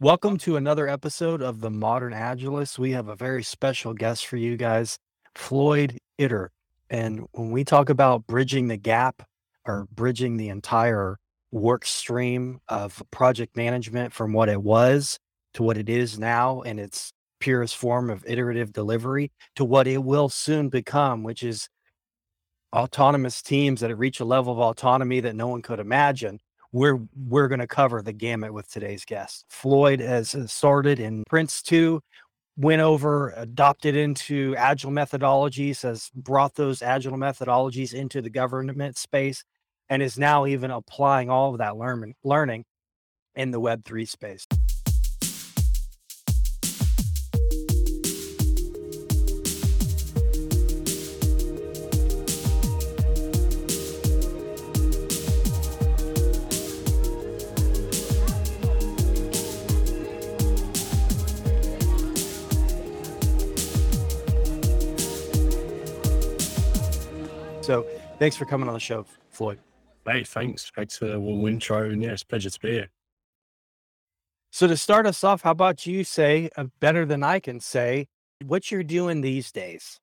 Welcome to another episode of the Modern Agilist. We have a very special guest for you guys, Floyd Itter. And when we talk about bridging the gap or bridging the entire work stream of project management from what it was to what it is now in its purest form of iterative delivery to what it will soon become, which is autonomous teams that have reach a level of autonomy that no one could imagine we're we're going to cover the gamut with today's guest. Floyd has uh, started in Prince 2, went over, adopted into agile methodologies, has brought those agile methodologies into the government space, and is now even applying all of that learning learning in the Web3 space. So thanks for coming on the show, Floyd. Hey, thanks. Thanks for the warm intro. And yeah, it's a pleasure to be here. So to start us off, how about you say uh, better than I can say what you're doing these days?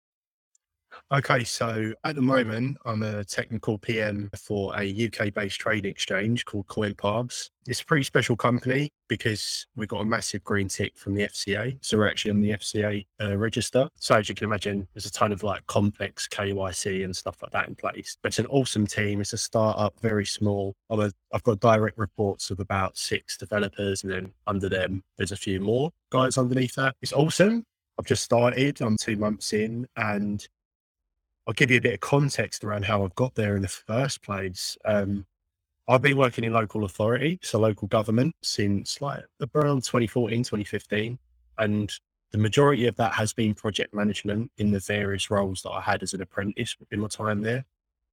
Okay, so at the moment, I'm a technical PM for a UK based trade exchange called CoinPass. It's a pretty special company because we've got a massive green tick from the FCA. So we're actually on the FCA uh, register. So as you can imagine, there's a ton of like complex KYC and stuff like that in place. But it's an awesome team. It's a startup, very small. A, I've got direct reports of about six developers, and then under them, there's a few more guys underneath that. It's awesome. I've just started. I'm two months in, and I'll give you a bit of context around how I've got there in the first place. Um, I've been working in local authority, so local government, since like around 2014, 2015. And the majority of that has been project management in the various roles that I had as an apprentice in my time there,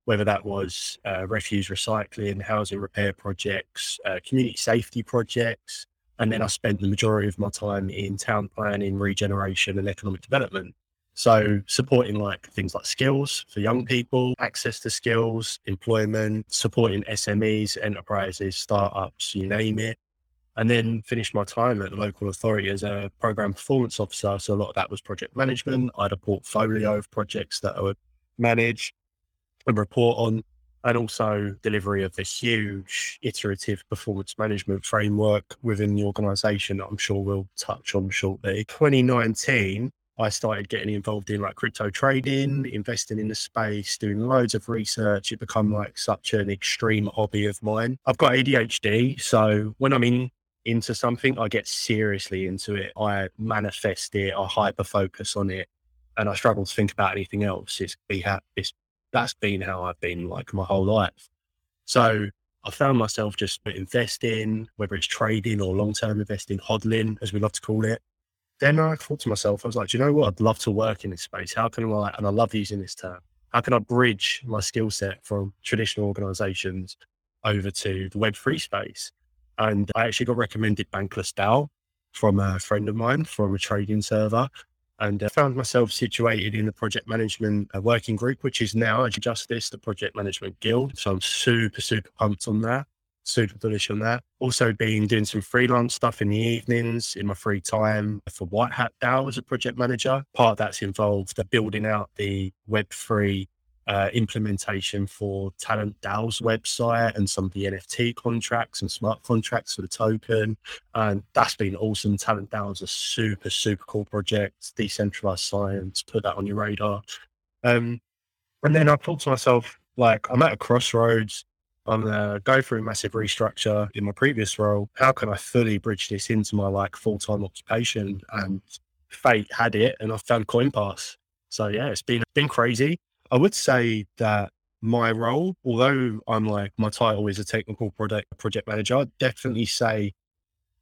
whether that was uh, refuse recycling, housing repair projects, uh, community safety projects. And then I spent the majority of my time in town planning, regeneration, and economic development. So supporting like things like skills for young people, access to skills, employment, supporting SMEs, enterprises, startups, you name it. And then finished my time at the local authority as a program performance officer. So a lot of that was project management. I had a portfolio of projects that I would manage and report on, and also delivery of this huge iterative performance management framework within the organization that I'm sure we'll touch on shortly. 2019, I started getting involved in like crypto trading, mm. investing in the space, doing loads of research. It become like such an extreme hobby of mine. I've got ADHD, so when I'm in into something, I get seriously into it. I manifest it. I hyper focus on it, and I struggle to think about anything else. It's be it's that's been how I've been like my whole life. So I found myself just investing, whether it's trading or long term investing, hodling, as we love to call it then I thought to myself, I was like, do you know what? I'd love to work in this space. How can I, and I love using this term, how can I bridge my skill set from traditional organizations over to the Web3 space? And I actually got recommended Bankless DAO from a friend of mine from a trading server and uh, found myself situated in the project management uh, working group, which is now Justice, the project management guild. So I'm super, super pumped on that super bullish on that. Also been doing some freelance stuff in the evenings in my free time for White Hat DAO as a project manager. Part of that's involved the building out the Web3 uh, implementation for Talent DAO's website and some of the NFT contracts and smart contracts for the token. And that's been awesome. Talent DAO is a super, super cool project, decentralized science, put that on your radar. Um, and then I thought to myself, like, I'm at a crossroads I'm gonna go through massive restructure in my previous role. How can I fully bridge this into my like full time occupation? And fate had it, and I found CoinPass. So yeah, it's been been crazy. I would say that my role, although I'm like my title is a technical product project manager, I'd definitely say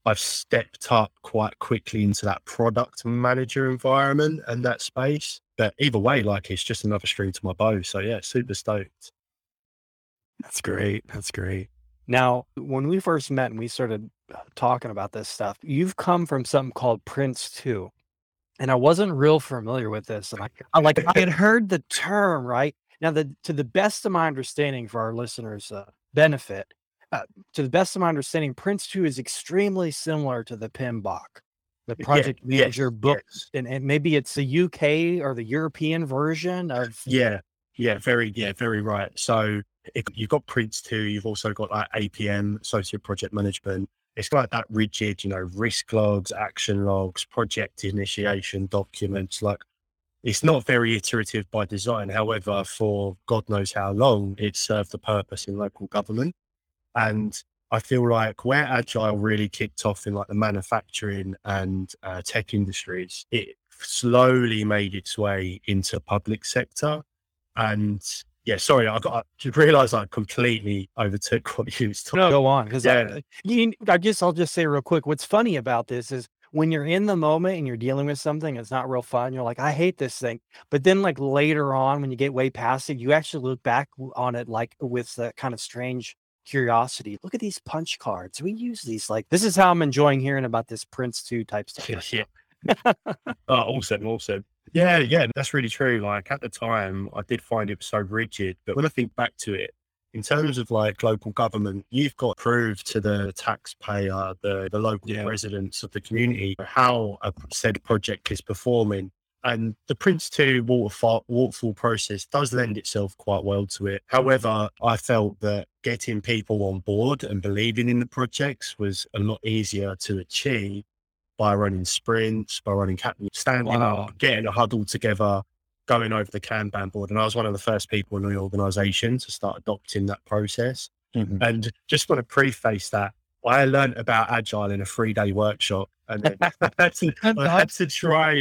I've stepped up quite quickly into that product manager environment and that space. But either way, like it's just another string to my bow. So yeah, super stoked. That's great. That's great. Now, when we first met and we started uh, talking about this stuff, you've come from something called Prince 2. And I wasn't real familiar with this. And I, I like I had heard the term, right? Now, the to the best of my understanding for our listeners' uh, benefit, uh, to the best of my understanding, Prince 2 is extremely similar to the PMBOK, the project yeah, manager yes, book. yes. And, and maybe it's the UK or the European version of. Yeah, yeah, very, yeah, very right. So it, you've got Prince 2. you've also got like APM, Associate Project Management. It's like that rigid, you know, risk logs, action logs, project initiation documents. Like it's not very iterative by design. However, for God knows how long, it served the purpose in local government. And I feel like where Agile really kicked off in like the manufacturing and uh, tech industries, it slowly made its way into public sector. And yeah, sorry, I got to realize I completely overtook what you was talking. No, go on. Because Yeah. I, you, I guess I'll just say real quick what's funny about this is when you're in the moment and you're dealing with something, it's not real fun. You're like, I hate this thing. But then, like later on, when you get way past it, you actually look back on it like with that kind of strange curiosity. Look at these punch cards. We use these like this is how I'm enjoying hearing about this Prince 2 type stuff. Yeah. oh, awesome, awesome. Yeah, yeah, that's really true. Like at the time, I did find it so rigid, but when I think back to it, in terms of like local government, you've got to prove to the taxpayer, the the local Yeah. residents of the community, how a said project is performing. And the Prince 2 waterfall, waterfall process does lend itself quite well to it. However, I felt that getting people on board and believing in the projects was a lot easier to achieve by running sprints, by running standing Wow. up, getting a huddle together, going over the Kanban board. And I was one of the first people in the organization to start adopting that process. Mhm. And just want to preface that I learned about Agile in a three day workshop. And then I had to, I had to try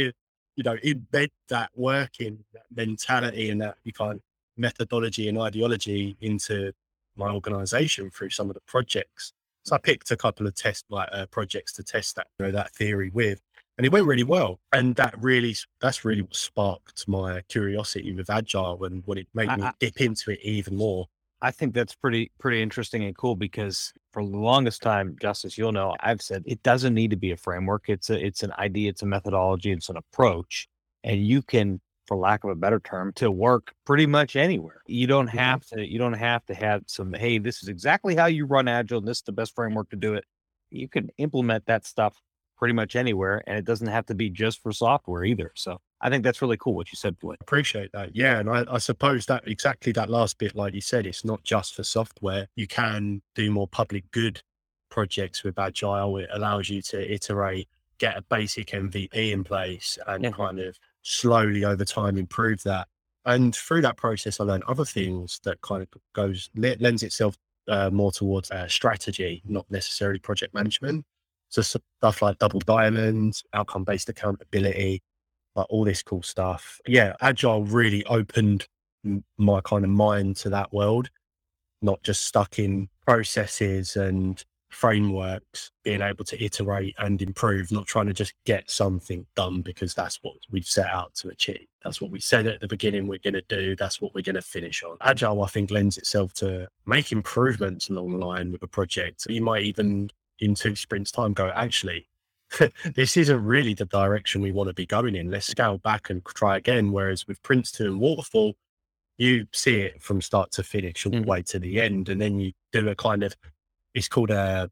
you know, embed that working, that mentality and that kind of methodology and ideology into my organization through some of the projects. So I picked a couple of test like uh, projects to test that you know, that theory with, and it went really well. And that really that's really what sparked my curiosity with agile and what it made I- me I- dip into it even more. I think that's pretty pretty interesting and cool because for the longest time, Justice, you'll know, I've said it doesn't need to be a framework. It's a it's an idea, it's a methodology, it's an approach, and you can, for lack of a better term, to work pretty much anywhere. You don't Mhm. have to you don't have to have some. Hey, this is exactly how you run agile. And this is the best framework to do it. You can implement that stuff pretty much anywhere, and it doesn't have to be just for software either. So I think that's really cool what you said. Appreciate that. Yeah. And I, I suppose that exactly that last bit, like you said, it's not just for software. You can do more public good projects with Agile. It allows you to iterate, get a basic MVP in place and Yeah. kind of slowly over time improve that. And through that process, I learned other things that kind of goes, le- lends itself uh, more towards uh, strategy, not necessarily project management. So stuff like double diamonds, outcome based accountability, like all this cool stuff. Yeah, agile really opened my kind of mind to that world, not just stuck in processes and frameworks, being mm. able to iterate and improve, not trying to just get something done because that's what we've set out to achieve. That's what we said at the beginning we're going to do. That's what we're going to finish on. Agile, I think, lends itself to make improvements along the line with a project. You might even in two sprints time go, actually, this isn't really the direction we want to be going in. Let's scale back and try again. Whereas with Prince 2 and Waterfall, you see it from start to finish all the mm. way to the end. And then you do a kind of, it's called a,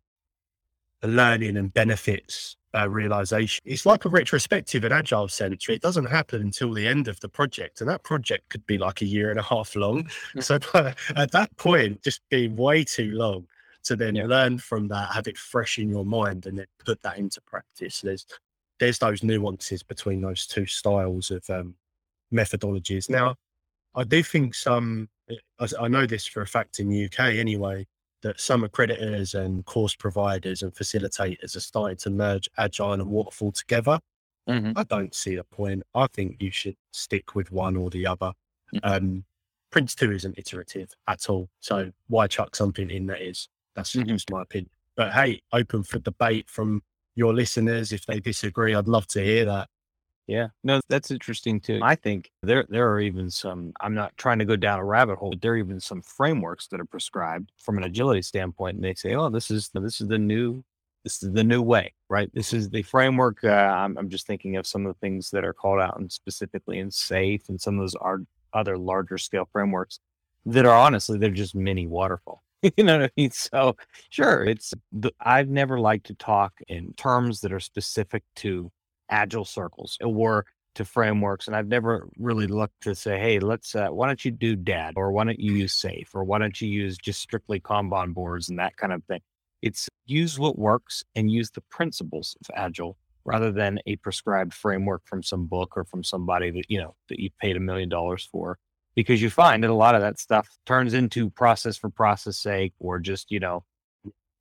a learning and benefits uh, realization. It's like a retrospective in agile sense. It doesn't happen until the end of the project. And that project could be like a year and a half long. Yeah. So at that point, just be way too long to then Yeah. learn from that, have it fresh in your mind, and then put that into practice. There's there's those nuances between those two styles of um, methodologies. Now, I do think some, I I know this for a fact in the UK anyway, that some accreditors and course providers and facilitators are starting to merge agile and waterfall together. I don't see the point. I think you should stick with one or the other. Mm. Um, Prince 2 isn't iterative at all. So why chuck something in that is? That's Mhm. just my opinion. But hey, open for debate from your listeners. If they disagree, I'd love to hear that. Yeah, no, that's interesting too. I think there there are even some. I'm not trying to go down a rabbit hole. But there are even some frameworks that are prescribed from an agility standpoint, and they say, "Oh, this is this is the new this is the new way, right? This is the framework." Uh, I'm I'm just thinking of some of the things that are called out and specifically in SAFe and some of those are other larger scale frameworks that are honestly they're just mini waterfall. you know what I mean? So sure, it's the, I've never liked to talk in terms that are specific to agile circles or to frameworks. And I've never really looked to say, hey, let's, uh, why don't you do DAD or why don't you use SAFe or why don't you use just strictly Kanban boards and that kind of thing. It's use what works and use the principles of agile rather than a prescribed framework from some book or from somebody that, you know, that you paid a million dollars for. Because you find that a lot of that stuff turns into process for process sake or just, you know,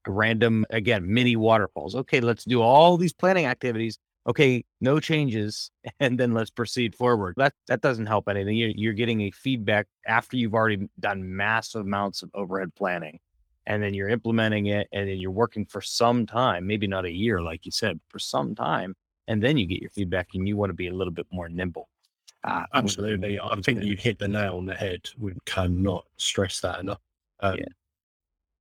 random, again, mini waterfalls. Okay, let's do all these planning activities okay, no changes, and then let's proceed forward. That that doesn't help anything. You're, you're getting a feedback after you've already done massive amounts of overhead planning, and then you're implementing it, and then you're working for some time, maybe not a year, like you said, for some time, and then you get your feedback, and you want to be a little bit more nimble. Uh, Absolutely, I think you hit the nail on the head. We cannot stress that enough. Um, yeah.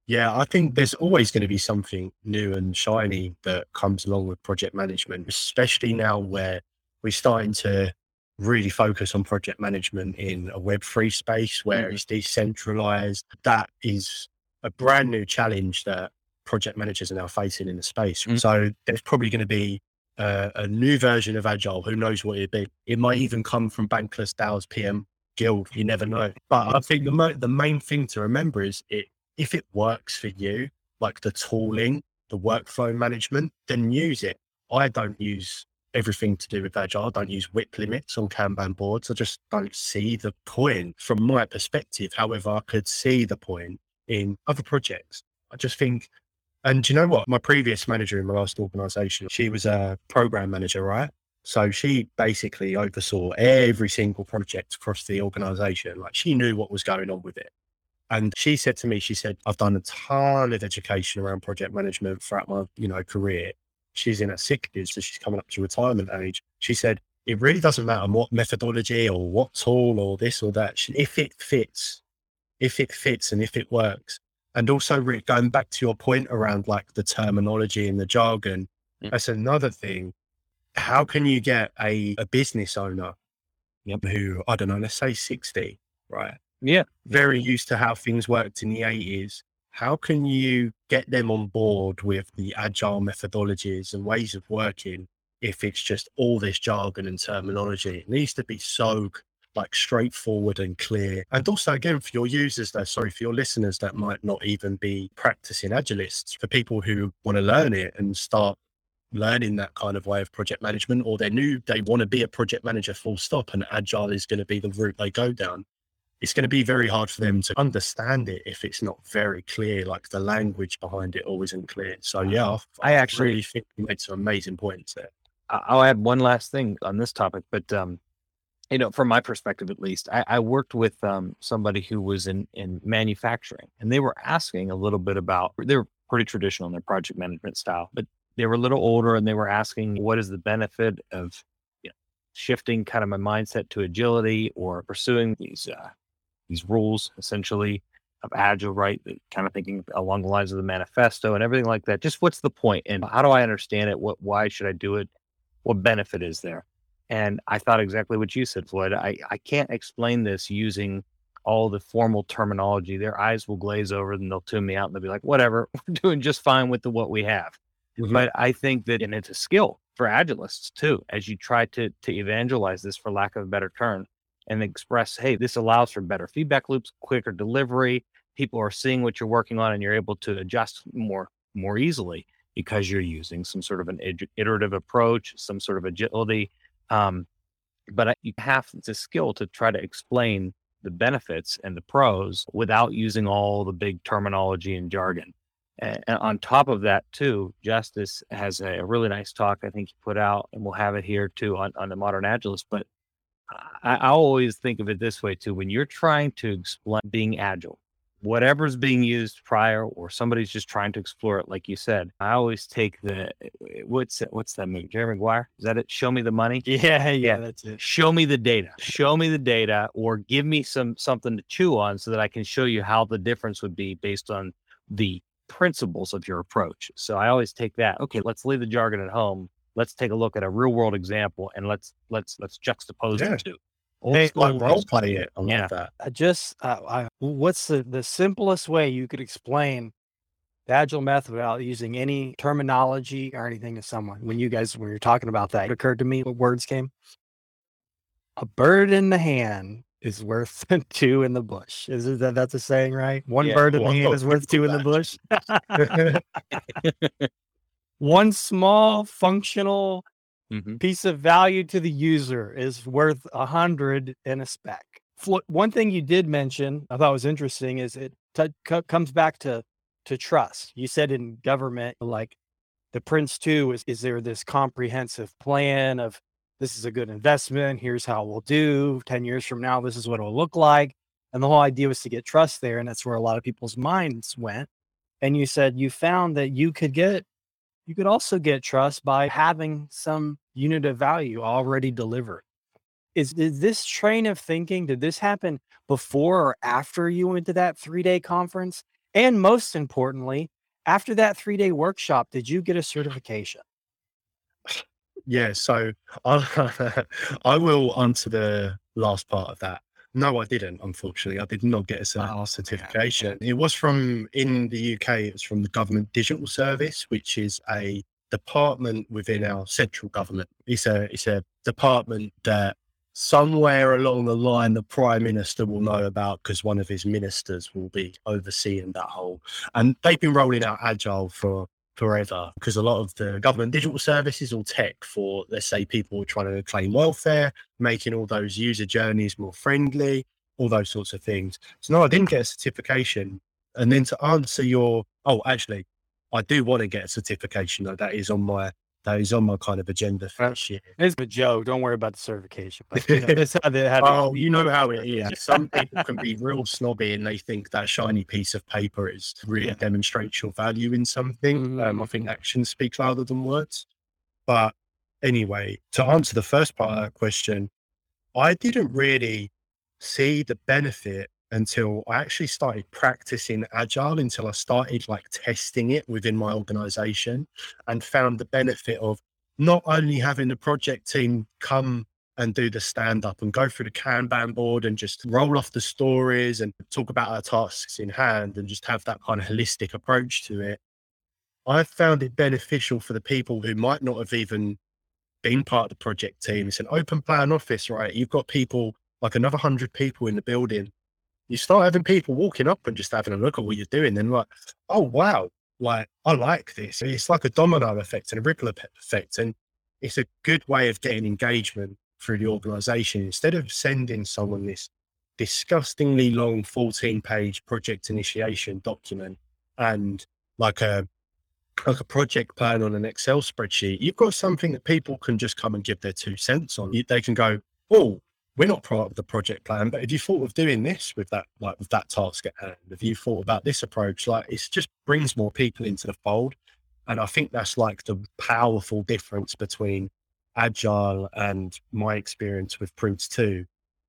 Yeah, I think there's always going to be something new and shiny that comes along with project management, especially now where we're starting to really focus on project management in a Web3 space where mm. it's decentralized. That is a brand new challenge that project managers are now facing in the space. Mm. So there's probably going to be uh, a new version of Agile. Who knows what it'd be? It might even come from Bankless DAO's PM Guild. You never know. But I think the mo- the main thing to remember is it if it works for you, like the tooling, the workflow management, then use it. I don't use everything to do with agile. I don't use WIP limits on Kanban boards. I just don't see the point from my perspective. However, I could see the point in other projects. I just think, and you know what? My previous manager in my last organization, she was a program manager, right? So she basically oversaw every single project across the organization. Like she knew what was going on with it. And she said to me, she said, I've done a ton of education around project management throughout my, you know, career. She's in her sixties, so she's coming up to retirement age. She said, it really doesn't matter what methodology or what tool or this or that. If it fits, if it fits and if it works. And also going back to your point around like the terminology and the jargon, that's another thing. How can you get a, a business owner yep. who, I don't know, let's say 60, right? Yeah. Very used to how things worked in the 80s. How can you get them on board with the agile methodologies and ways of working if it's just all this jargon and terminology? It needs to be so like straightforward and clear. And also, again, for your users, that sorry, for your listeners that might not even be practicing agilists, for people who want to learn it and start learning that kind of way of project management, or they're new, they want to be a project manager full stop, and agile is going to be the route they go down it's going to be very hard for them to understand it if it's not very clear, like the language behind it always isn't clear. So yeah, I, I actually really think you made some amazing points there. I'll add one last thing on this topic, but um, you know, from my perspective at least, I, I worked with um, somebody who was in in manufacturing, and they were asking a little bit about. They were pretty traditional in their project management style, but they were a little older, and they were asking, "What is the benefit of shifting kind of my mindset to agility or pursuing these uh, these rules essentially of agile, right? Kind of thinking along the lines of the manifesto and everything like that. Just what's the point and how do I understand it? What why should I do it? What benefit is there? And I thought exactly what you said, Floyd. I, I can't explain this using all the formal terminology. Their eyes will glaze over and they'll tune me out and they'll be like, whatever, we're doing just fine with the what we have. Mm-hmm. But I think that and it's a skill for agilists too, as you try to to evangelize this for lack of a better term and express, hey, this allows for better feedback loops, quicker delivery. People are seeing what you're working on and you're able to adjust more more easily because you're using some sort of an iterative approach, some sort of agility. Um, but you have the skill to try to explain the benefits and the pros without using all the big terminology and jargon. And on top of that, too, Justice has a really nice talk I think he put out, and we'll have it here too on, on the Modern Agilist. But I, I always think of it this way too. When you're trying to explain being agile, whatever's being used prior or somebody's just trying to explore it like you said i always take the eh, what's what's that movie jerry maguire? Is that it? Show me the money? Yeah yeah. that's it. Show me the data. Show me the data or give me some something to chew on so that i can show you how the difference would be based on the principles of your approach. So i always take that. Okay let's leave the jargon at home let's take a look at a real world example and let's let's let's juxtapose yeah. the two Old Hey, like school role play it. I love Yeah. that. I just, uh, I, what's the, the simplest way you could explain the agile method without using any terminology or anything to someone? When you guys, when you're talking about that, it occurred to me what words came. A bird in the hand is worth two in the bush. Is it that that's a saying, right? One Yeah. bird in Well, the hand is worth two in the bush. One small functional Mhm. piece of value to the user is worth a hundred in a spec. Flo- One thing you did mention I thought was interesting is it t- co- comes back to to trust. You said in government, like the Prince two is is there this comprehensive plan of this is a good investment. Here's how we'll do. Ten years from now, this is what it'll look like. And the whole idea was to get trust there, and that's where a lot of people's minds went. And you said you found that you could get you could also get trust by having some unit of value already delivered. Is, is this train of thinking, did this happen before or after you went to that three day conference? And most importantly, after that three day workshop, did you get a certification? Yeah, so I, I will answer the last part of that. No, I didn't. Unfortunately, I did not get a ah, okay, certification. It was from in the UK. It was from the Government Digital Service, which is a department within our central government. It's a it's a department that somewhere along the line the prime minister will know about because one of his ministers will be overseeing that whole. And they've been rolling out agile for forever because a lot of the government digital services or tech for let's say people trying to claim welfare making all those user journeys more friendly all those sorts of things. So no i didn't get a certification. And then to answer your oh actually i do want to get a certification though. That is on my that is on my kind of agenda for this year It's a joke. Don't worry about the certification. But you know, that's how they had Oh, you know how it is. Some people can be real snobby and they think that shiny piece of paper is really Yeah. demonstrates your value in something. Um, I think actions speak louder than words. But anyway, to answer the first part of that question, I didn't really see the benefit until I actually started practicing agile until I started like testing it within my organization and found the benefit of not only having the project team come and do the stand up and go through the Kanban board and just roll off the stories and talk about our tasks in hand and just have that kind of holistic approach to it. I found it beneficial for the people who might not have even been part of the project team. It's an open plan office, right? You've got people like another hundred people in the building. You start having people walking up and just having a look at what you're doing, then like, oh wow, like I like this. It's like a domino effect and a ripple effect. And it's a good way of getting engagement through the organization instead of sending someone this disgustingly long 14 page project initiation document and like a like a project plan on an excel spreadsheet you've got something that people can just come and give their two cents on they can go oh we're not part of the project plan but if you thought of doing this with that like with that task at hand if you thought about this approach like it just brings more people into the fold and i think that's like the powerful difference between agile and my experience with Prince 2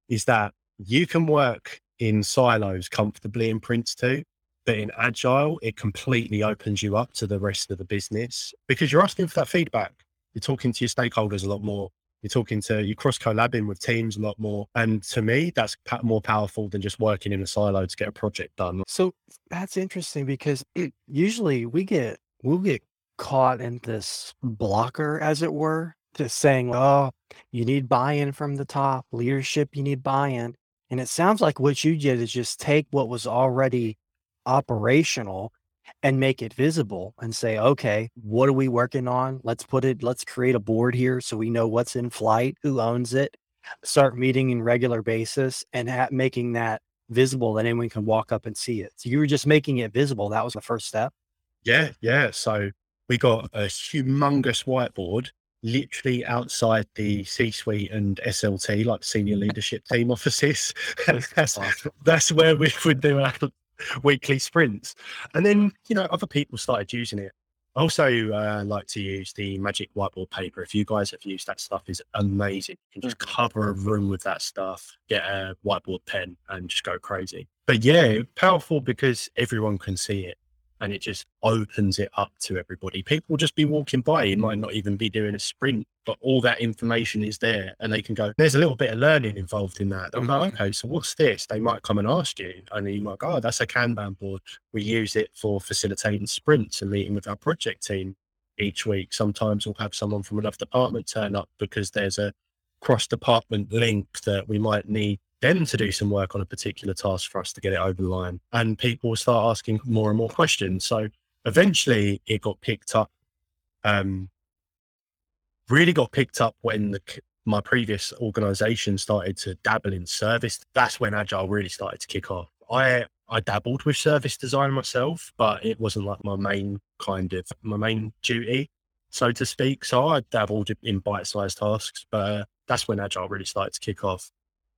is that you can work in silos comfortably in Prince 2, but in agile, it completely opens you up to the rest of the business because you're asking for that feedback. You're talking to your stakeholders a lot more. You're talking to, you cross collabing with teams a lot more. And to me, that's more powerful than just working in a silo to get a project done. So that's interesting because it, usually we get we'll get caught in this blocker, as it were, just saying, "Oh, you need buy-in from the top, leadership. You need buy-in." And it sounds like what you did is just take what was already operational and make it visible and say, "Okay, what are we working on? Let's put it. Let's create a board here so we know what's in flight, who owns it. Start meeting in regular basis and ha- making that visible that anyone can walk up and see it. So you were just making it visible. That was the first step. Yeah, yeah. So we got a humongous whiteboard literally outside the C suite and SLT, like senior leadership team offices. that's, that's where we would do our weekly sprints. And then, you know, other people started using it. I also uh, like to use the magic whiteboard paper. If you guys have used that stuff, is amazing. You can just cover a room with that stuff, get a whiteboard pen, and just go crazy. But yeah, powerful because everyone can see it. And it just opens it up to everybody. People will just be walking by, you might not even be doing a sprint, but all that information is there and they can go, there's a little bit of learning involved in that. Go, mm-hmm. okay, so what's this? They might come and ask you, and you might go, oh, that's a Kanban board. We use it for facilitating sprints and meeting with our project team each week. Sometimes we'll have someone from another department turn up because there's a cross department link that we might need them to do some work on a particular task for us to get it over the line. And people start asking more and more questions. So eventually it got picked up. Um, really got picked up when the, my previous organization started to dabble in service. That's when Agile really started to kick off. I I dabbled with service design myself, but it wasn't like my main kind of my main duty, so to speak. So I dabbled in bite-sized tasks, but uh, that's when Agile really started to kick off.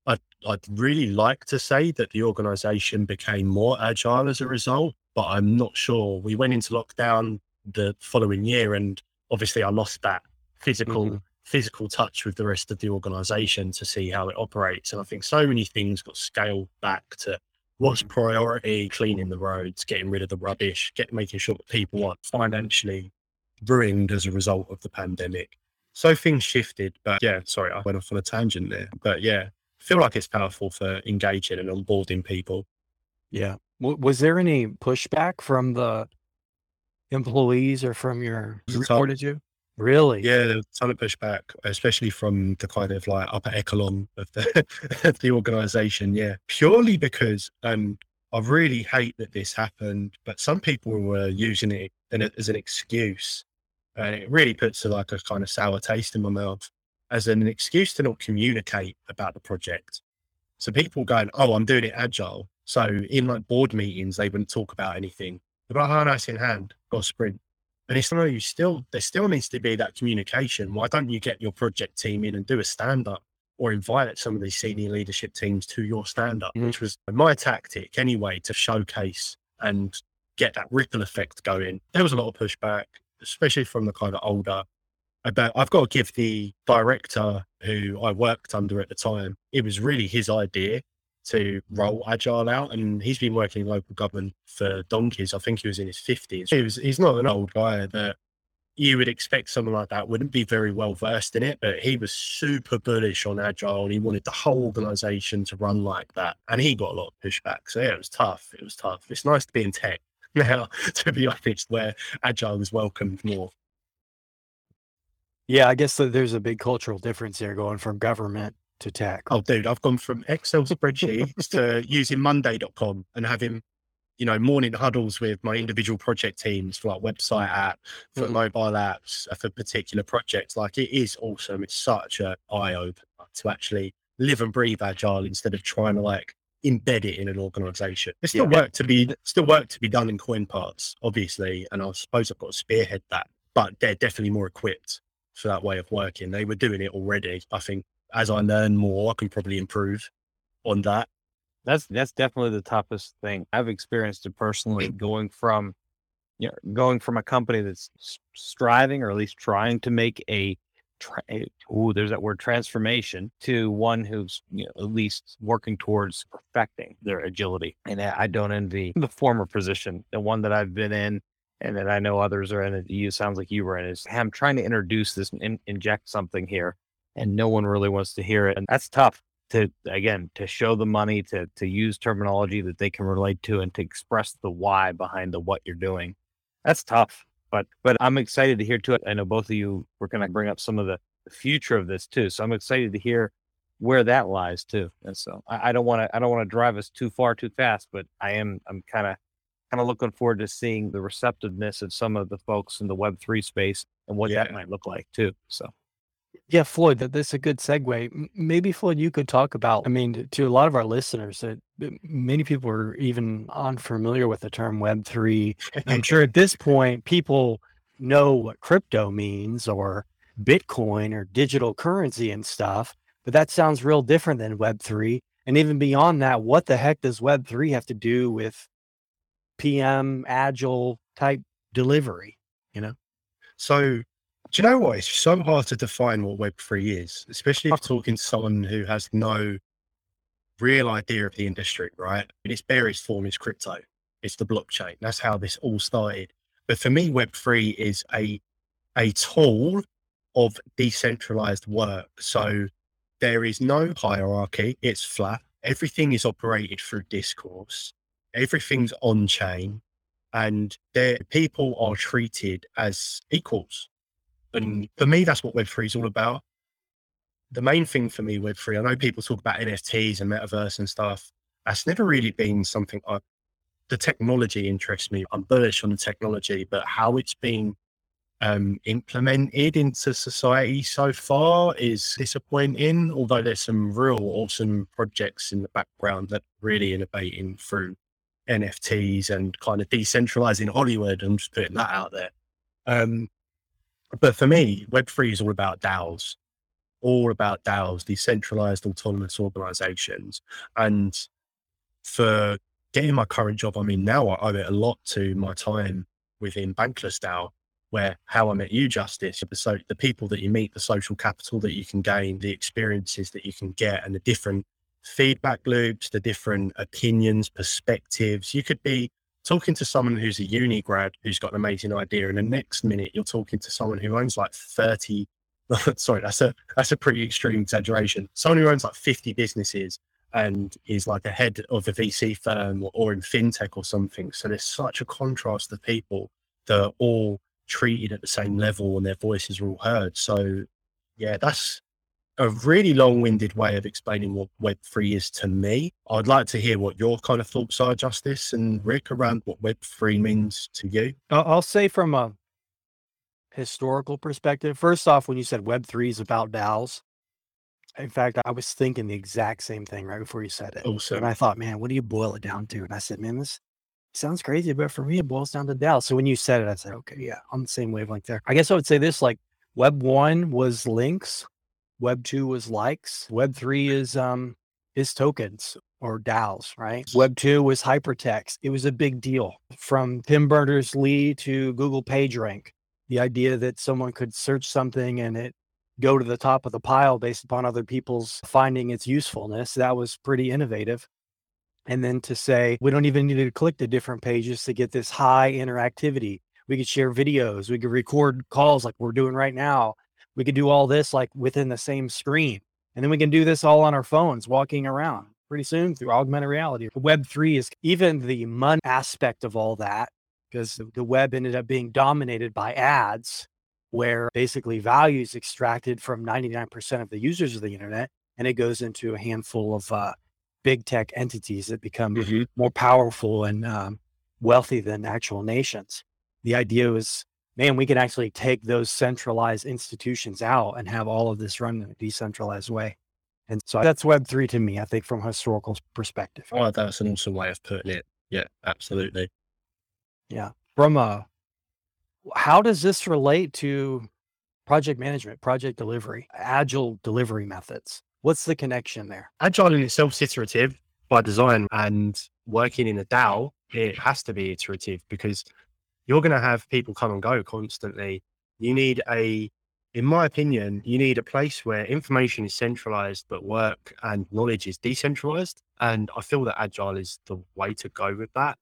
I'd, I'd really like to say that the organization became more agile as a result, but I'm not sure. We went into lockdown the following year, and obviously I lost that physical mm-hmm. physical touch with the rest of the organization to see how it operates. And I think so many things got scaled back to what's priority, cleaning the roads, getting rid of the rubbish, get making sure that people aren't financially ruined as a result of the pandemic. So things shifted, but yeah, sorry, I went off on a tangent there. But yeah, feel like it's powerful for engaging and onboarding people. Yeah. W- was there any pushback from the employees or from your reported you? Really? Yeah, there was a ton of pushback, especially from the kind of like upper echelon of the of the organization. Yeah, purely because um, I really hate that this happened, but some people were using it as an excuse, and it really puts a, like a kind of sour taste in my mouth as an excuse to not communicate about the project. So people going, "Oh, I'm doing it agile." So in like board meetings, they wouldn't talk about anything. About how nice in hand, got a sprint. And it's like you still there still needs to be that communication. Why don't you get your project team in and do a stand up or invite some of these senior leadership teams to your stand up, mm-hmm. which was my tactic anyway to showcase and get that ripple effect going. There was a lot of pushback, especially from the kind of older about I've got to give the director who I worked under at the time, it was really his idea to mm-hmm. roll agile out and he's been working in local government for donkeys. I think he was in his fifties. He was he's not an old guy that you would expect someone like that wouldn't be very well versed in it, but he was super bullish on agile and he wanted the whole organization to run like that. And he got a lot of pushback. So yeah, it was tough. It was tough. It's nice to be in tech now, to be honest, where agile is welcomed more. Yeah, I guess that there's a big cultural difference here going from government to tech. Oh, dude, I've gone from Excel spreadsheets to using Monday.com and having, you know, morning huddles with my individual project teams for like website app, for mm mobile apps, uh, for particular projects. Like it is awesome. It's such an eye opener to actually live and breathe agile instead of trying to like embed it in an organization. There's still yeah. work to be still work to be done in CoinPass, obviously, and I suppose I've got to spearhead that. But they're definitely more equipped for that way of working. They were doing it already. I think as I mm-hmm. learn more, I can probably improve on that. That's that's definitely the toughest thing I've experienced it personally. Going from, you know, going from a company that's striving or at least trying to make a, tra- oh, there's that word transformation to one who's you know, at least working towards perfecting their agility. And I don't envy the former position, the one that I've been in and that I know others are in it. You sounds like you were in is I'm trying to introduce this and in, inject something here, and no one really wants to hear it, and that's tough to again to show the money to to use terminology that they can relate to and to express the why behind the what you're doing. That's tough, but but I'm excited to hear to it. I know both of you were going to bring up some of the, future of this too, so I'm excited to hear where that lies too. And so I don't want to I don't want to drive us too far too fast, but I am I'm kind of kind of looking forward to seeing the receptiveness of some of the folks in the Web3 space and what yeah. that might look like too. So, yeah, Floyd, that, that's a good segue. Maybe, Floyd, you could talk about, I mean, to a lot of our listeners, that many people are even unfamiliar with the term Web3. I'm sure at this point, people know what crypto means or Bitcoin or digital currency and stuff, but that sounds real different than Web3. And even beyond that, what the heck does Web3 have to do with PM agile type delivery, you know? So, do you know what? It's so hard to define what Web3 is, especially if you're talking to someone who has no real idea of the industry, right? In its barest form is crypto. It's the blockchain. That's how this all started. But for me, Web3 is a a tool of decentralized work. So there is no hierarchy. It's flat. Everything is operated through discourse. Everything's on chain and people are treated as equals. And for me, that's what Web3 is all about. The main thing for me, Web3, I know people talk about NFTs and metaverse and stuff. That's never really been something I, the technology interests me. I'm bullish on the technology, but how it's been um, implemented into society so far is disappointing. Although there's some real awesome projects in the background that really innovating through NFTs and kind of decentralizing Hollywood. I'm just putting that out there. Um, but for me, Web3 is all about DAOs, all about DAOs, decentralized autonomous organizations. And for getting my current job I'm in now, I owe it a lot to my time within Bankless DAO where how I met you, Justice, so the people that you meet, the social capital that you can gain, the experiences that you can get, and the different feedback loops, the different opinions, perspectives. You could be talking to someone who's a uni grad who's got an amazing idea, and the next minute you're talking to someone who owns like 30. sorry, that's a that's a pretty extreme exaggeration. Someone who owns like 50 businesses and is like a head of a VC firm or, or in fintech or something. So there's such a contrast of people that are all treated at the same level and their voices are all heard. So yeah, that's a really long-winded way of explaining what Web3 is to me. I'd like to hear what your kind of thoughts are, Justice and Rick, around what Web3 means to you. I'll say from a historical perspective, first off, when you said Web3 is about DAOs, in fact, I was thinking the exact same thing right before you said it. Awesome. And I thought, man, what do you boil it down to? And I said, man, this sounds crazy, but for me, it boils down to DAO. So when you said it, I said, okay, yeah, I'm the same wavelength there. I guess I would say this like Web one was links, Web two was likes, Web three is um is tokens or DAOs, right? Web two was hypertext. It was a big deal from Tim Berners Lee to Google PageRank. The idea that someone could search something and it go to the top of the pile based upon other people's finding its usefulness, that was pretty innovative and then to say we don't even need to click the different pages to get this high interactivity we could share videos we could record calls like we're doing right now we could do all this like within the same screen and then we can do this all on our phones walking around pretty soon through augmented reality web 3 is even the money aspect of all that because the web ended up being dominated by ads where basically value is extracted from 99% of the users of the internet and it goes into a handful of uh, big tech entities that become mm-hmm. more powerful and um, wealthy than actual nations. The idea was, man, we can actually take those centralized institutions out and have all of this run in a decentralized way. And so that's Web three to me. I think from a historical perspective. Oh, that's an awesome way of putting it. Yeah, absolutely. Yeah. From a, how does this relate to project management, project delivery, agile delivery methods? What's the connection there? Agile in itself is iterative by design, and working in a DAO, it has to be iterative because you're going to have people come and go constantly. You need a, in my opinion, you need a place where information is centralized, but work and knowledge is decentralized. And I feel that Agile is the way to go with that.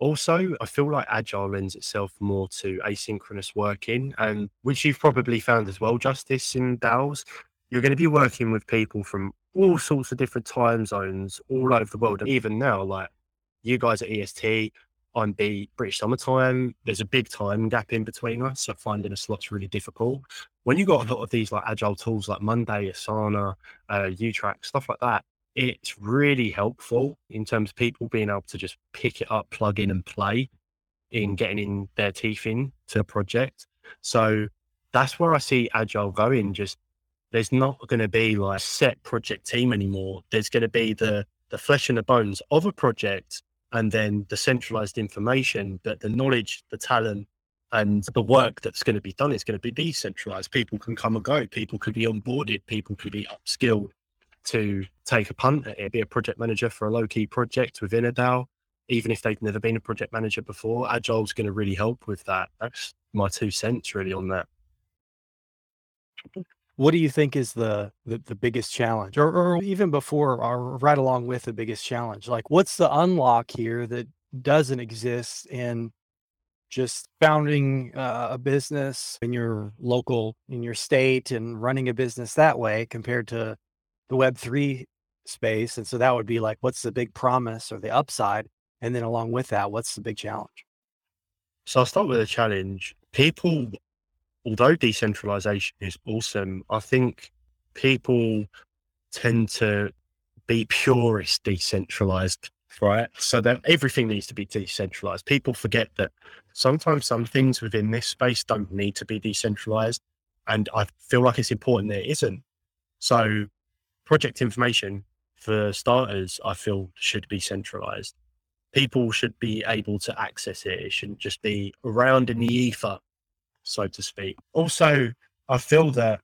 Also, I feel like Agile lends itself more to asynchronous working, and which you've probably found as well, Justice in DAOs you're going to be working with people from all sorts of different time zones all over the world. And even now, like you guys at EST, I'm the British summertime. There's a big time gap in between us. So finding a slot's really difficult. When you got a lot of these like agile tools like Monday, Asana, uh, YouTrack, stuff like that, it's really helpful in terms of people being able to just pick it up, plug in and play in getting in their teeth in to a project. So that's where I see agile going, just there's not going to be like set project team anymore. There's going to be the the flesh and the bones of a project, and then the centralized information. But the knowledge, the talent, and the work that's going to be done is going to be decentralized. People can come and go. People could be onboarded. People could be upskilled to take a punt at it. Be a project manager for a low key project within a DAO, even if they've never been a project manager before. Agile is going to really help with that. That's my two cents really on that what do you think is the the, the biggest challenge? Or, or even before or right along with the biggest challenge like what's the unlock here that doesn't exist in just founding uh, a business in your local in your state and running a business that way compared to the web 3 space? And so that would be like what's the big promise or the upside? And then along with that what's the big challenge? So i'll start with a challenge. People although decentralization is awesome i think people tend to be purist decentralized right? So that everything needs to be decentralized. People forget that sometimes some things within this space don't need to be decentralized. And I feel like it's important it isn't. So project information for starters, I feel should be centralized. People should be able to access it. It shouldn't just be around in the ether, so to speak. Also, I feel that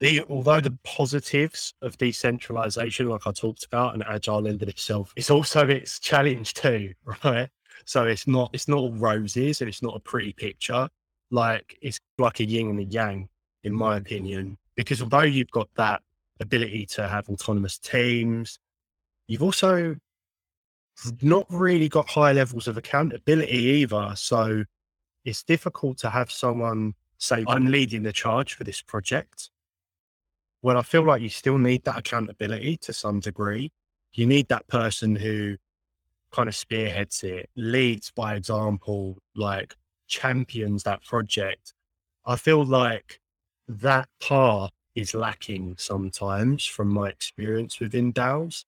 the although the positives of decentralization, like I talked about, and agile in itself, it's also its challenge too, right? So it's not it's not all roses and it's not a pretty picture. Like it's like a yin and a yang, in my opinion. Because although you've got that ability to have autonomous teams, you've also not really got high levels of accountability either. So it's difficult to have someone say, I'm leading the charge for this project well, I feel like you still need that accountability to some degree. You need that person who kind of spearheads it, leads by example, like champions that project. I feel like that part is lacking sometimes from my experience within DAOs.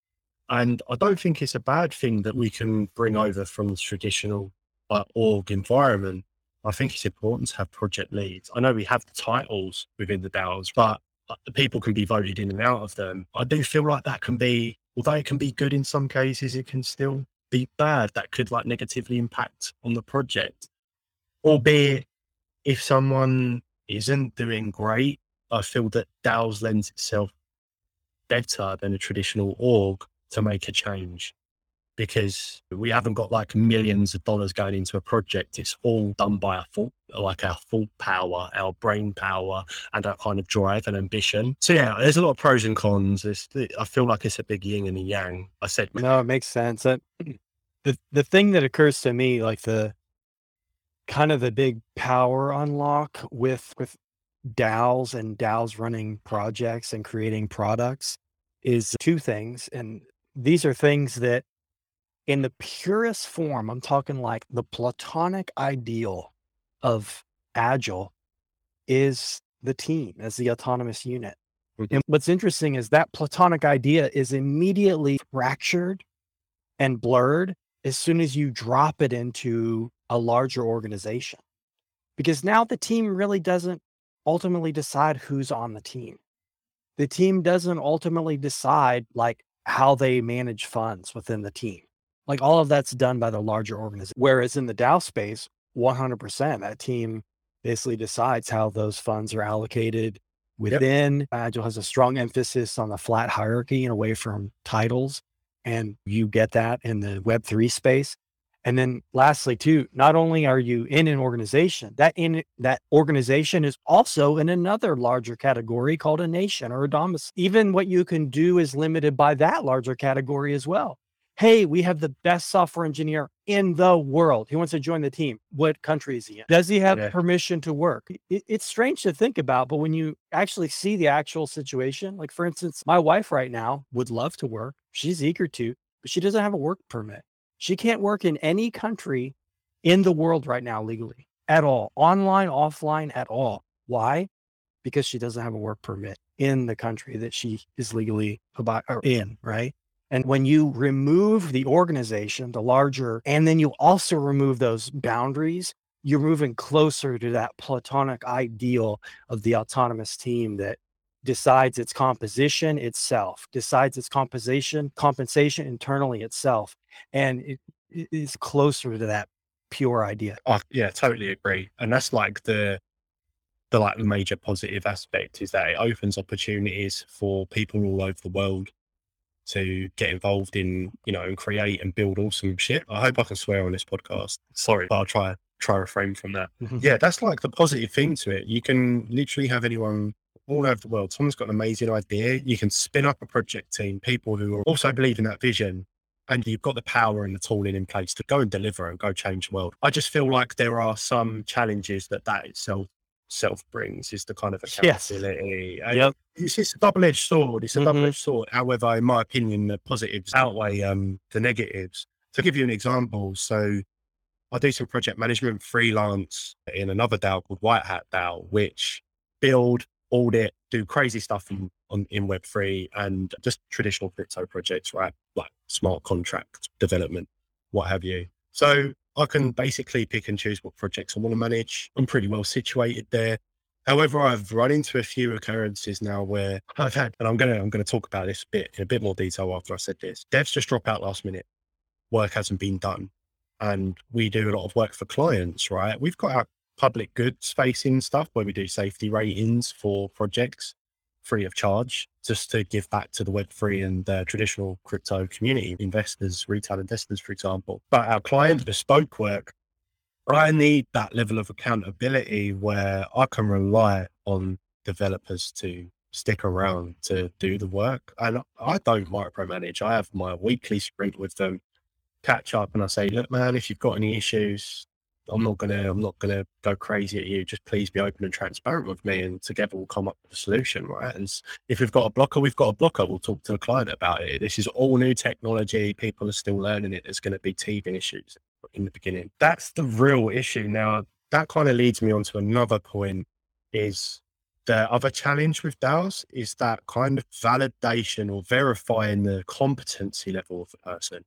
And I don't think it's a bad thing that we can bring over from the traditional uh, org environment. I think it's important to have project leads. I know we have the titles within the DAOs, but uh, the people can be voted in and out of them. I do feel like that can be, although it can be good in some cases, it can still be bad. That could like negatively impact on the project. Albeit, if someone isn't doing great, I feel that DAOs lends itself better than a traditional org to make a change because we haven't got like millions of dollars going into a project. It's all done by our full, like our full power, our brain power, and our kind of drive and ambition. So yeah, there's a lot of pros and cons. It's, I feel like it's a big yin and a yang. I said no, it makes sense. Uh, that the the thing that occurs to me, like the kind of the big power unlock with with DAOs and DAOs running projects and creating products is two things, and these are things that in the purest form, I'm talking like the platonic ideal of agile is the team as the autonomous unit. Mm-hmm. And what's interesting is that platonic idea is immediately fractured and blurred as soon as you drop it into a larger organization. Because now the team really doesn't ultimately decide who's on the team. The team doesn't ultimately decide like how they manage funds within the team. Like all of that's done by the larger organization. Whereas in the DAO space, 100%, that team basically decides how those funds are allocated within. Yep. Agile has a strong emphasis on the flat hierarchy and away from titles. And you get that in the Web3 space. And then lastly, too, not only are you in an organization, that in that organization is also in another larger category called a nation or a domicile. Even what you can do is limited by that larger category as well hey, we have the best software engineer in the world. He wants to join the team. What country is he in? Does he have yeah. permission to work? It, it's strange to think about, but when you actually see the actual situation, like for instance, my wife right now would love to work. She's eager to, but she doesn't have a work permit. She can't work in any country in the world right now legally at all, online, offline, at all. Why? Because she doesn't have a work permit in the country that she is legally in, right? And when you remove the organization, the larger, and then you also remove those boundaries, you're moving closer to that platonic ideal of the autonomous team that decides its composition itself, decides its composition, compensation internally itself. And it, it is closer to that pure idea. Oh, yeah, totally agree. And that's like the the like the major positive aspect is that it opens opportunities for people all over the world to get involved in, you know, and create and build awesome shit. I hope I can swear on this podcast. Sorry, but I'll try try refrain from that. Mm-hmm. Yeah, that's like the positive thing to it. You can literally have anyone all over the world. Someone's got an amazing idea. You can spin up a project team, people who are also believe in that vision, and you've got the power and the tooling in place to go and deliver and go change the world. I just feel like there are some challenges that that itself self brings is the kind of Yes. accountability. And Yep. It's just a double edged sword. It's a Mhm. double edged sword. However, in my opinion, the positives outweigh um, the negatives. To give you an example, so I do some project management freelance in another DAO called White Hat DAO, which build, audit, do crazy stuff in, on, in Web3 and just traditional crypto projects, right? Like smart contract development, what have you. So I can mm. basically pick and choose what projects I want to manage. I'm pretty well situated there. However, I've run into a few occurrences now where I've had, and I'm gonna I'm gonna talk about this a bit in a bit more detail after I said this. Devs just drop out last minute. Work hasn't been done, and we do a lot of work for clients. Right? We've got our public goods facing stuff where we do safety ratings for projects free of charge, just to give back to the Web3 and the traditional crypto community, investors, retail investors, for example. But our client bespoke work, I need that level of accountability where I can rely on developers to stick around to do the work. And I don't micromanage. I have my weekly sprint with them, catch up, and I say, look, man, if you've got any issues, I'm not gonna I'm not gonna go crazy at you. Just please be open and transparent with me, and together we'll come up with a solution, right? And if we've got a blocker, we've got a blocker. We'll talk to the client about it. This is all new technology. People are still learning it. There's going to be teething issues in the beginning. That's the real issue. Now that kind of leads me on to another point. Is the other challenge with DAOs is that kind of validation or verifying the competency level of a person.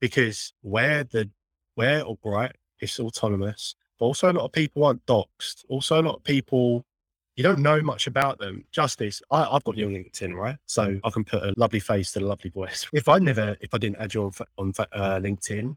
Because where the where all right, it's autonomous, but also a lot of people aren't doxed. Also, a lot of people you don't know much about them. Justice, I, I've got you on LinkedIn, right? So I can put a lovely face to a lovely voice. If I never, if I didn't add you on, on uh, LinkedIn,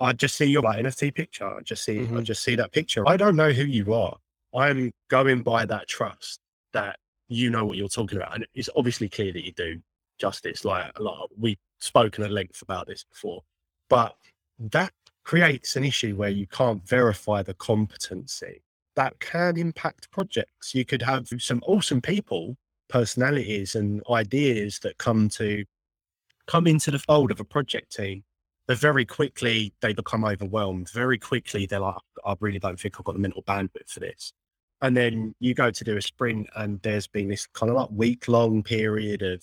I'd just see your like, NFT picture. I just see, I Mhm. just see that picture. I don't know who you are. I'm going by that trust that you know what you're talking about, and it's obviously clear that you do. Justice, like a lot, we've spoken at length about this before, but that creates an issue where you can't verify the competency that can impact projects. You could have some awesome people, personalities and ideas that come to come into the fold of a project team. But very quickly they become overwhelmed. Very quickly they're like, I really don't think I've got the mental bandwidth for this. And then you go to do a sprint and there's been this kind of like week long period of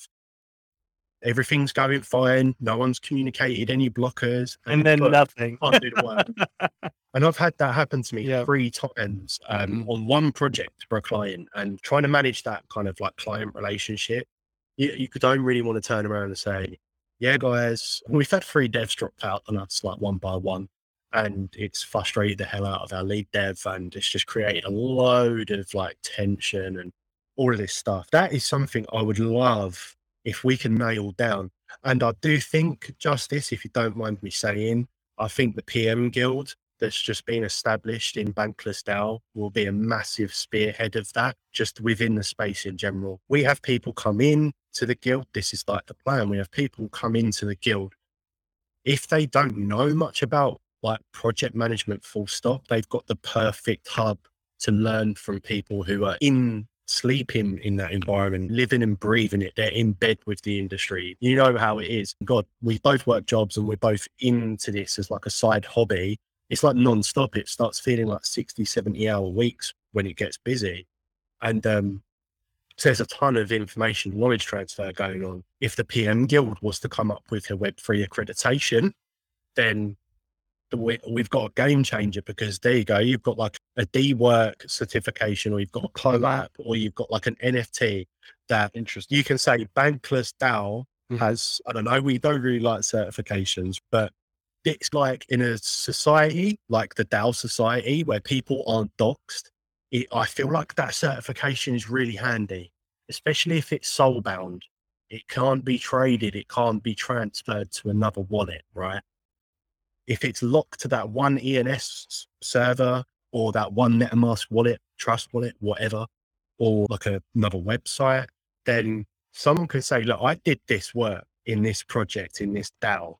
everything's going fine. No one's communicated any blockers. And then you've nothing. can't do the work. and I've had that happen to me Yeah. three times um, Mhm. on one project for a client and trying to manage that kind of like client relationship. You, you don't really want to turn around and say, yeah, guys, we've had three devs drop out on us like one by one. And it's frustrated the hell out of our lead dev and it's just created a load of like tension and all of this stuff. That is something I would love if we can nail down. And I do think, Justice, if you don't mind me saying, I think the PM Guild that's just been established in Bankless will be a massive spearhead of that, just within the space in general. We have people come in to the guild. This is like the plan. We have people come into the guild. If they don't know much about like project management full stop, they've got the perfect hub to learn from people who are in sleeping in that environment, living and breathing it. They're in bed with the industry. You know how it is. God, we both work jobs and we're both into this as like a side hobby. It's like non-stop. It starts feeling like 60, 70 hour weeks when it gets busy. And um, so there's a ton of information, knowledge transfer going on. If the PM Guild was to come up with a Web3 accreditation, then the- we- we've got a game changer because there you go. You've got like a Dework certification, or you've got a collab, or you've got like an NFT that Interesting. you can say Bankless DAO Mhm. has, I don't know, we don't really like certifications, but it's like in a society like the DAO society where people aren't doxed. It, I feel like that certification is really handy, especially if it's soul bound. It can't be traded, it can't be transferred to another wallet, right? If it's locked to that one ENS server or that one MetaMask wallet, Trust wallet, whatever, or like a, another website, then someone could say, look, I did this work in this project, in this DAO,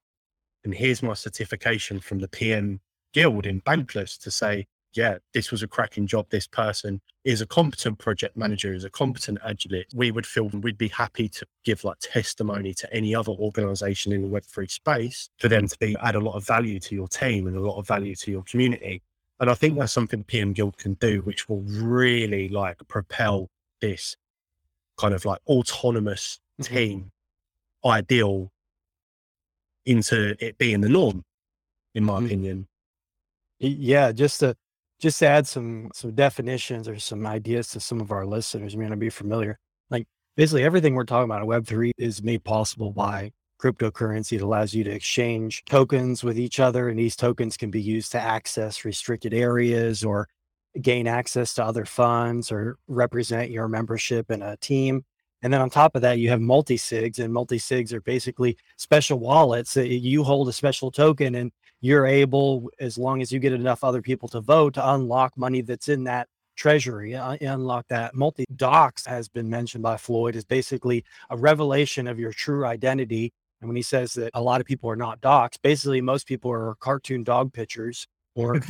and here's my certification from the PM Guild in Bankless to say, yeah, this was a cracking job. This person is a competent project manager, is a competent agilist. We would feel we'd be happy to give like testimony to any other organization in the Web3 space for them to be add a lot of value to your team and a lot of value to your community. And I think that's something PM Guild can do, which will really like propel this kind of like autonomous Mm-hmm. team ideal into it being the norm, in my Mhm. opinion. Yeah, just to just add some some definitions or some ideas to some of our listeners may not be familiar. Like basically everything we're talking about in Web three is made possible by cryptocurrency. It allows you to exchange tokens with each other, and these tokens can be used to access restricted areas or gain access to other funds or represent your membership in a team. And then on top of that, you have multi sigs, and multi sigs are basically special wallets you hold a special token and you're able, as long as you get enough other people to vote, to unlock money that's in that treasury, uh, unlock that. Multi docs has been mentioned by Floyd is basically a revelation of your true identity. And when he says that a lot of people are not docs, basically most people are cartoon dog pictures or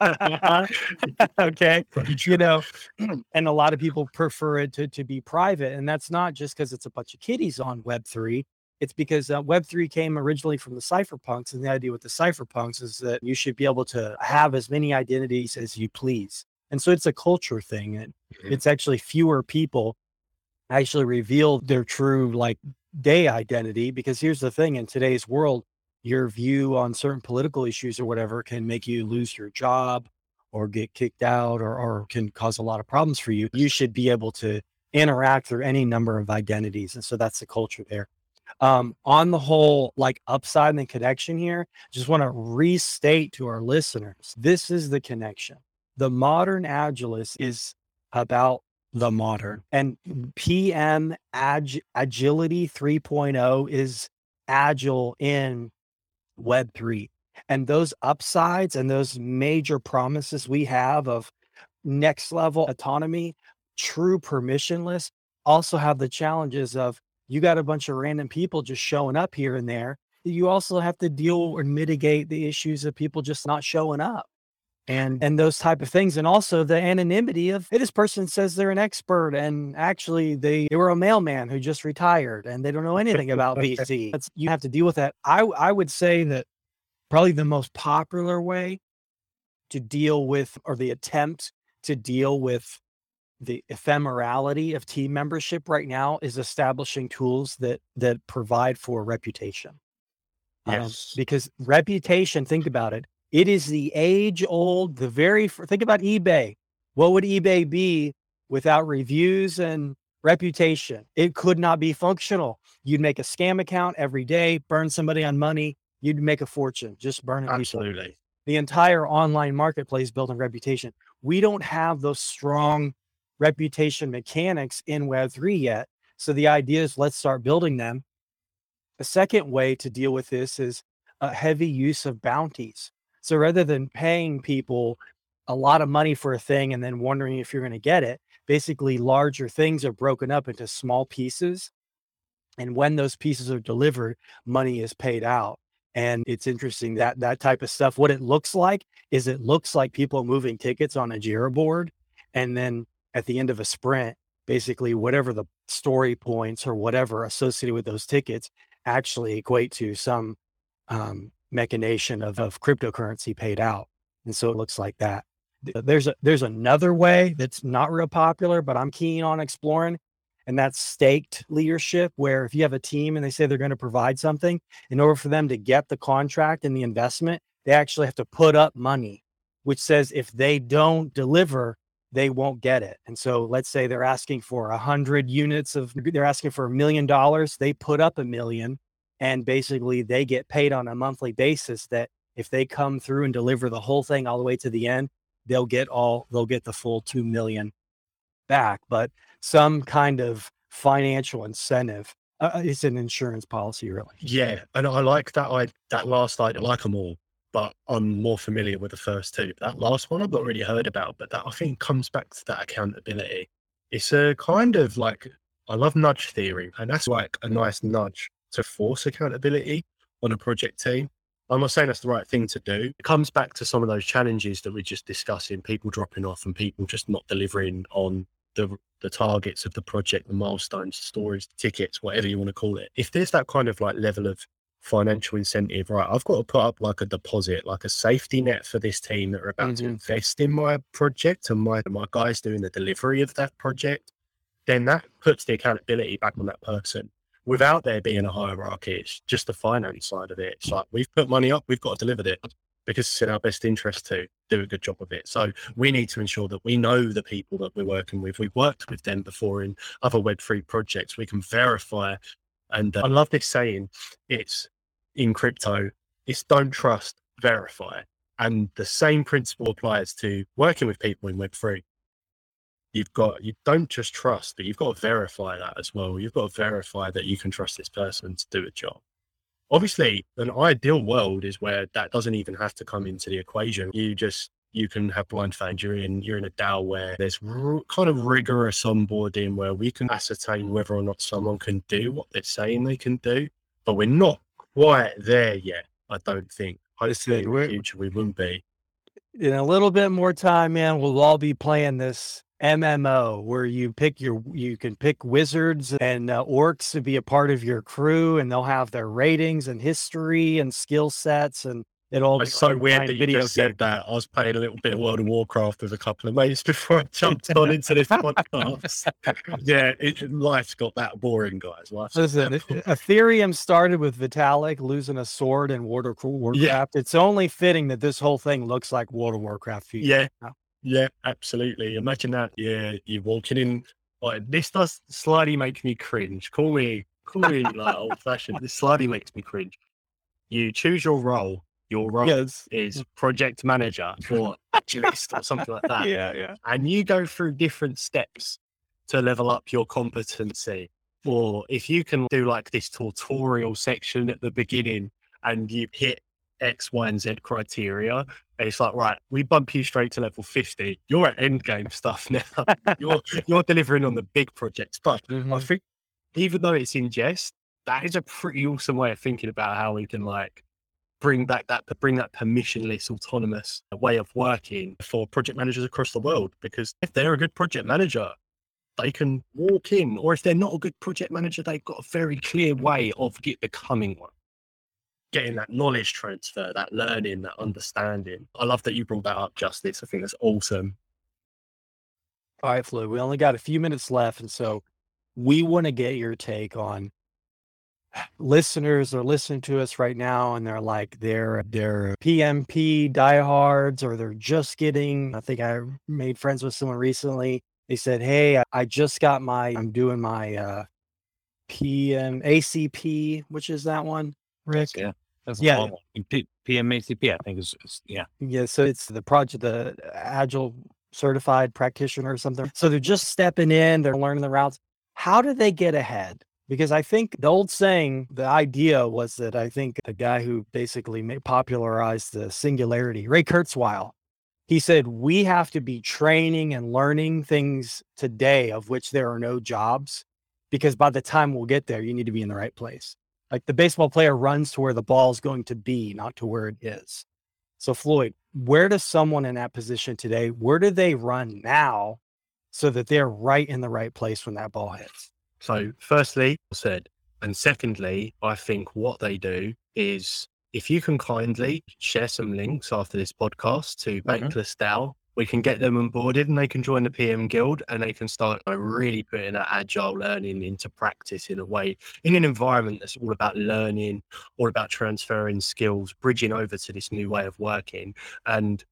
okay you know and a lot of people prefer it to, to be private and that's not just because it's a bunch of kiddies on web3 it's because uh, web3 came originally from the cypherpunks and the idea with the cypherpunks is that you should be able to have as many identities as you please and so it's a culture thing and Mhm. it's actually fewer people actually reveal their true like day identity because here's the thing in today's world your view on certain political issues or whatever can make you lose your job or get kicked out or, or can cause a lot of problems for you. You should be able to interact through any number of identities. And so that's the culture there. Um, on the whole, like upside and the connection here, just want to restate to our listeners this is the connection. The modern agilist is about the modern and PM ag- agility 3.0 is agile in web3 and those upsides and those major promises we have of next level autonomy true permissionless also have the challenges of you got a bunch of random people just showing up here and there you also have to deal or mitigate the issues of people just not showing up and and those type of things and also the anonymity of hey, this person says they're an expert and actually they, they were a mailman who just retired and they don't know anything about vc That's, you have to deal with that. I i would say that probably the most popular way to deal with or the attempt to deal with the ephemerality of team membership right now is establishing tools that that provide for reputation Um, Yes. because reputation think about it it is the age old the very think about ebay what would ebay be without reviews and reputation it could not be functional you'd make a scam account every day burn somebody on money you'd make a fortune just burn it. Absolutely. the entire online marketplace built on reputation. We don't have those strong reputation mechanics in Web3 yet. So the idea is let's start building them. The second way to deal with this is a heavy use of bounties. So rather than paying people a lot of money for a thing and then wondering if you're going to get it, basically larger things are broken up into small pieces. And when those pieces are delivered, money is paid out. And it's interesting that that type of stuff, what it looks like is it looks like people moving tickets on a Jira board. And then at the end of a sprint, basically whatever the story points or whatever associated with those tickets actually equate to some um, machination of, of cryptocurrency paid out. And so it looks like that. There's a there's another way that's not real popular, but I'm keen on exploring, and that's staked leadership, where if you have a team and they say they're going to provide something, in order for them to get the contract and the investment, they actually have to put up money, which says if they don't deliver, they won't get it. And so let's say they're asking for a hundred units of, they're asking for a million dollars. They put up a million and basically they get paid on a monthly basis that if they come through and deliver the whole thing all the way to the end, they'll get all, they'll get the full 2 million back, but some kind of financial incentive. Uh, it's an insurance policy, really. Yeah, and I like that. I that last I like them all, but I'm more familiar with the first two. That last one I've not really heard about, but that I think comes back to that accountability. It's a kind of like I love nudge theory, and that's like a nice nudge to force accountability on a project team. I'm not saying that's the right thing to do. It comes back to some of those challenges that we're just discussing, people dropping off and people just not delivering on the the targets of the project, the milestones, the stories, the tickets, whatever you want to call it. If there's that kind of like level of financial incentive, right, I've got to put up like a deposit, like a safety net for this team that are about to Mhm. invest in my project and my my guys doing the delivery of that project, then that puts the accountability back on that person. Without there being a hierarchy, it's just the finance side of it. It's like we've put money up, we've got to deliver it because it's in our best interest to do a good job of it. So we need to ensure that we know the people that we're working with. We've worked with them before in other Web3 projects. We can verify. And uh, I love this saying. It's in crypto. It's don't trust, verify. And the same principle applies to working with people in Web3. You've got, you don't just trust, but you've got to verify that as well. You've got to verify that you can trust this person to do a job obviously an ideal world is where that doesn't even have to come into the equation you just you can have blind faith you're in you're in a DAO where there's r- kind of rigorous onboarding where we can ascertain whether or not someone can do what they're saying they can do but we're not quite there yet i don't think. Hopefully in the we're- future we will be. In a little bit more time, man, we'll all be playing this MMO where you pick your you can pick wizards and uh, orcs to be a part of your crew, and they'll have their ratings and history and skill sets, and it all. it's so weird that you just said that i was playing a little bit of world of warcraft with a couple of mates before i jumped on into this podcast yeah it, life's got that boring guys life's Listen, Ethereum started with Vitalik losing a sword in World of Warcraft. Yeah. It's only fitting that this whole thing looks like World of Warcraft. future. Yeah, now. yeah, absolutely. Imagine that. Yeah, you're walking in. Like, this does slightly make me cringe. Call me, call me like old fashioned. This slightly makes me cringe. You choose your role. Your role Yes. is project manager or agilist or something like that, Yeah, yeah. and you go through different steps to level up your competency. Or if you can do like this tutorial section at the beginning and you hit X, Y, and Z criteria, it's like, right, we bump you straight to level 50. You're at end game stuff now. you're you're delivering on the big projects. But I Mhm. think even though it's in jest, that is a pretty awesome way of thinking about how we can like bring back that bring that permissionless, autonomous way of working for project managers across the world. Because if they're a good project manager, they can walk in, or if they're not a good project manager, they've got a very clear way of get, becoming one. Getting that knowledge transfer, that learning, that understanding. I love that you brought that up, Justice. I think that's awesome. All right, Flo, we only got a few minutes left. And so we want to get your take on listeners are listening to us right now and they're like they're they're PMP diehards or they're just getting I think I made friends with someone recently. They said, Hey, I, I just got my I'm doing my uh PM ACP, which is that one, Rick? Yeah. That's Yeah. P- PMACP, I think is, is yeah. Yeah, so it's the project, the agile certified practitioner or something. So they're just stepping in, they're learning the routes. How do they get ahead? Because I think the old saying, the idea was that I think the guy who basically popularized the singularity, Ray Kurzweil, he said, we have to be training and learning things today of which there are no jobs. Because by the time we'll get there, you need to be in the right place. Like the baseball player runs to where the ball is going to be, not to where it is. So, Floyd, where does someone in that position today, where do they run now so that they're right in the right place when that ball hits? So, mm. firstly, said, and secondly, I think what they do is if you can kindly share some links after this podcast to mm-hmm. Bankless DAO, we can get them onboarded and they can join the PM Guild and they can start really putting that agile learning into practice in a way, in an environment that's all about learning, all about transferring skills, bridging over to this new way of working. And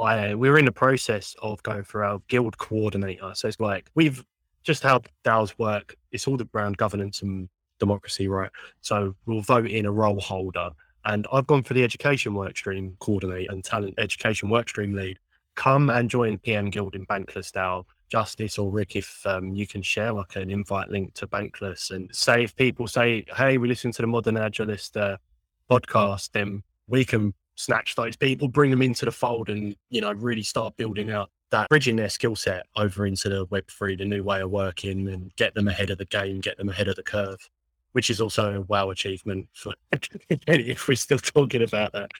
I we're in the process of going through our guild coordinator. So it's like we've just how DAOs work. It's all around governance and democracy, right? So we'll vote in a role holder. And I've gone for the education workstream coordinator and talent education workstream lead. Come and join PM Guild in Bankless DAO. Justice or Rick, if um, you can share like an invite link to Bankless and say if people say, hey, we listen to the Modern Agilist uh, podcast, then we can snatch those people, bring them into the fold, and you know really start building out that bridging their skill set over into the Web three, the new way of working, and get them ahead of the game, get them ahead of the curve. which is also a wow achievement for if we're still talking about that.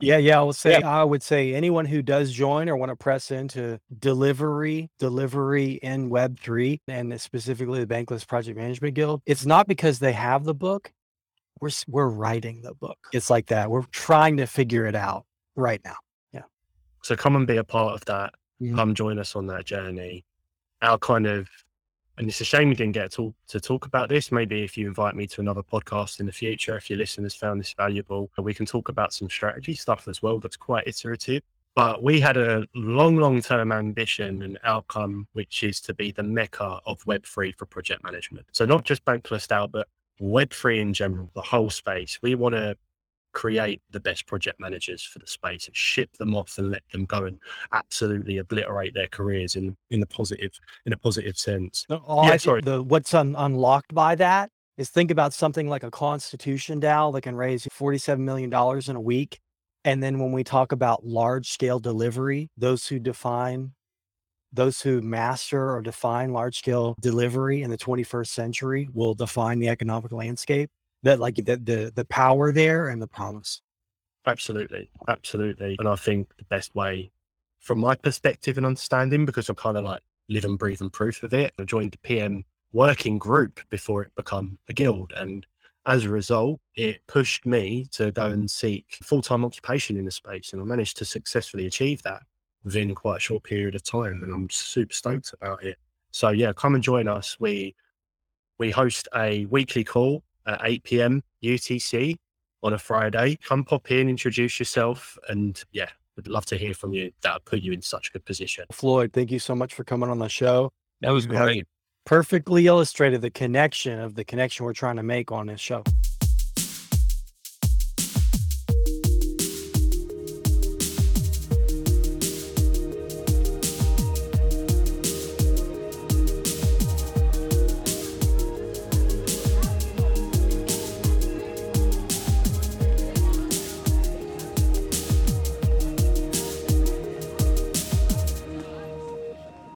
Yeah, yeah. I would say yeah. I would say anyone who does join or want to press into delivery, delivery in Web three, and specifically the Bankless Project Management Guild, it's not because they have the book. We're we're writing the book. It's like that. We're trying to figure it out right now. So come and be a part of that. Come join us on that journey. Our kind of and it's a shame we didn't get to talk, to talk about this. Maybe if you invite me to another podcast in the future, if your listeners found this valuable, we can talk about some strategy stuff as well that's quite iterative. But we had a long, long term ambition and outcome, which is to be the mecca of Web3 for project management. So, not just Bankless DAO, but Web3 in general, the whole space. We want to create the best project managers for the space and ship them off and let them go and absolutely obliterate their careers in in a positive in a positive sense. Oh, yeah, sorry. The what's un- unlocked by that is think about something like a Constitution DAO that can raise forty-seven million dollars in a week. And then when we talk about large scale delivery, those who define those who master or define large scale delivery in the 21st century will define the economic landscape that like the, the the power there and the promise. Absolutely, absolutely. And I think the best way, from my perspective and understanding, because I'm kind of like live and breathe and proof of it. I joined the PM working group before it become a guild, and as a result, it pushed me to go and seek full time occupation in the space, and I managed to successfully achieve that within quite a short period of time, and I'm super stoked about it. So yeah, come and join us. We we host a weekly call at 8 p.m. UTC on a Friday. Come pop in, introduce yourself, and yeah, would love to hear from you. That would put you in such a good position. Floyd, thank you so much for coming on the show. That was great. Perfectly illustrated the connection of the connection we're trying to make on this show.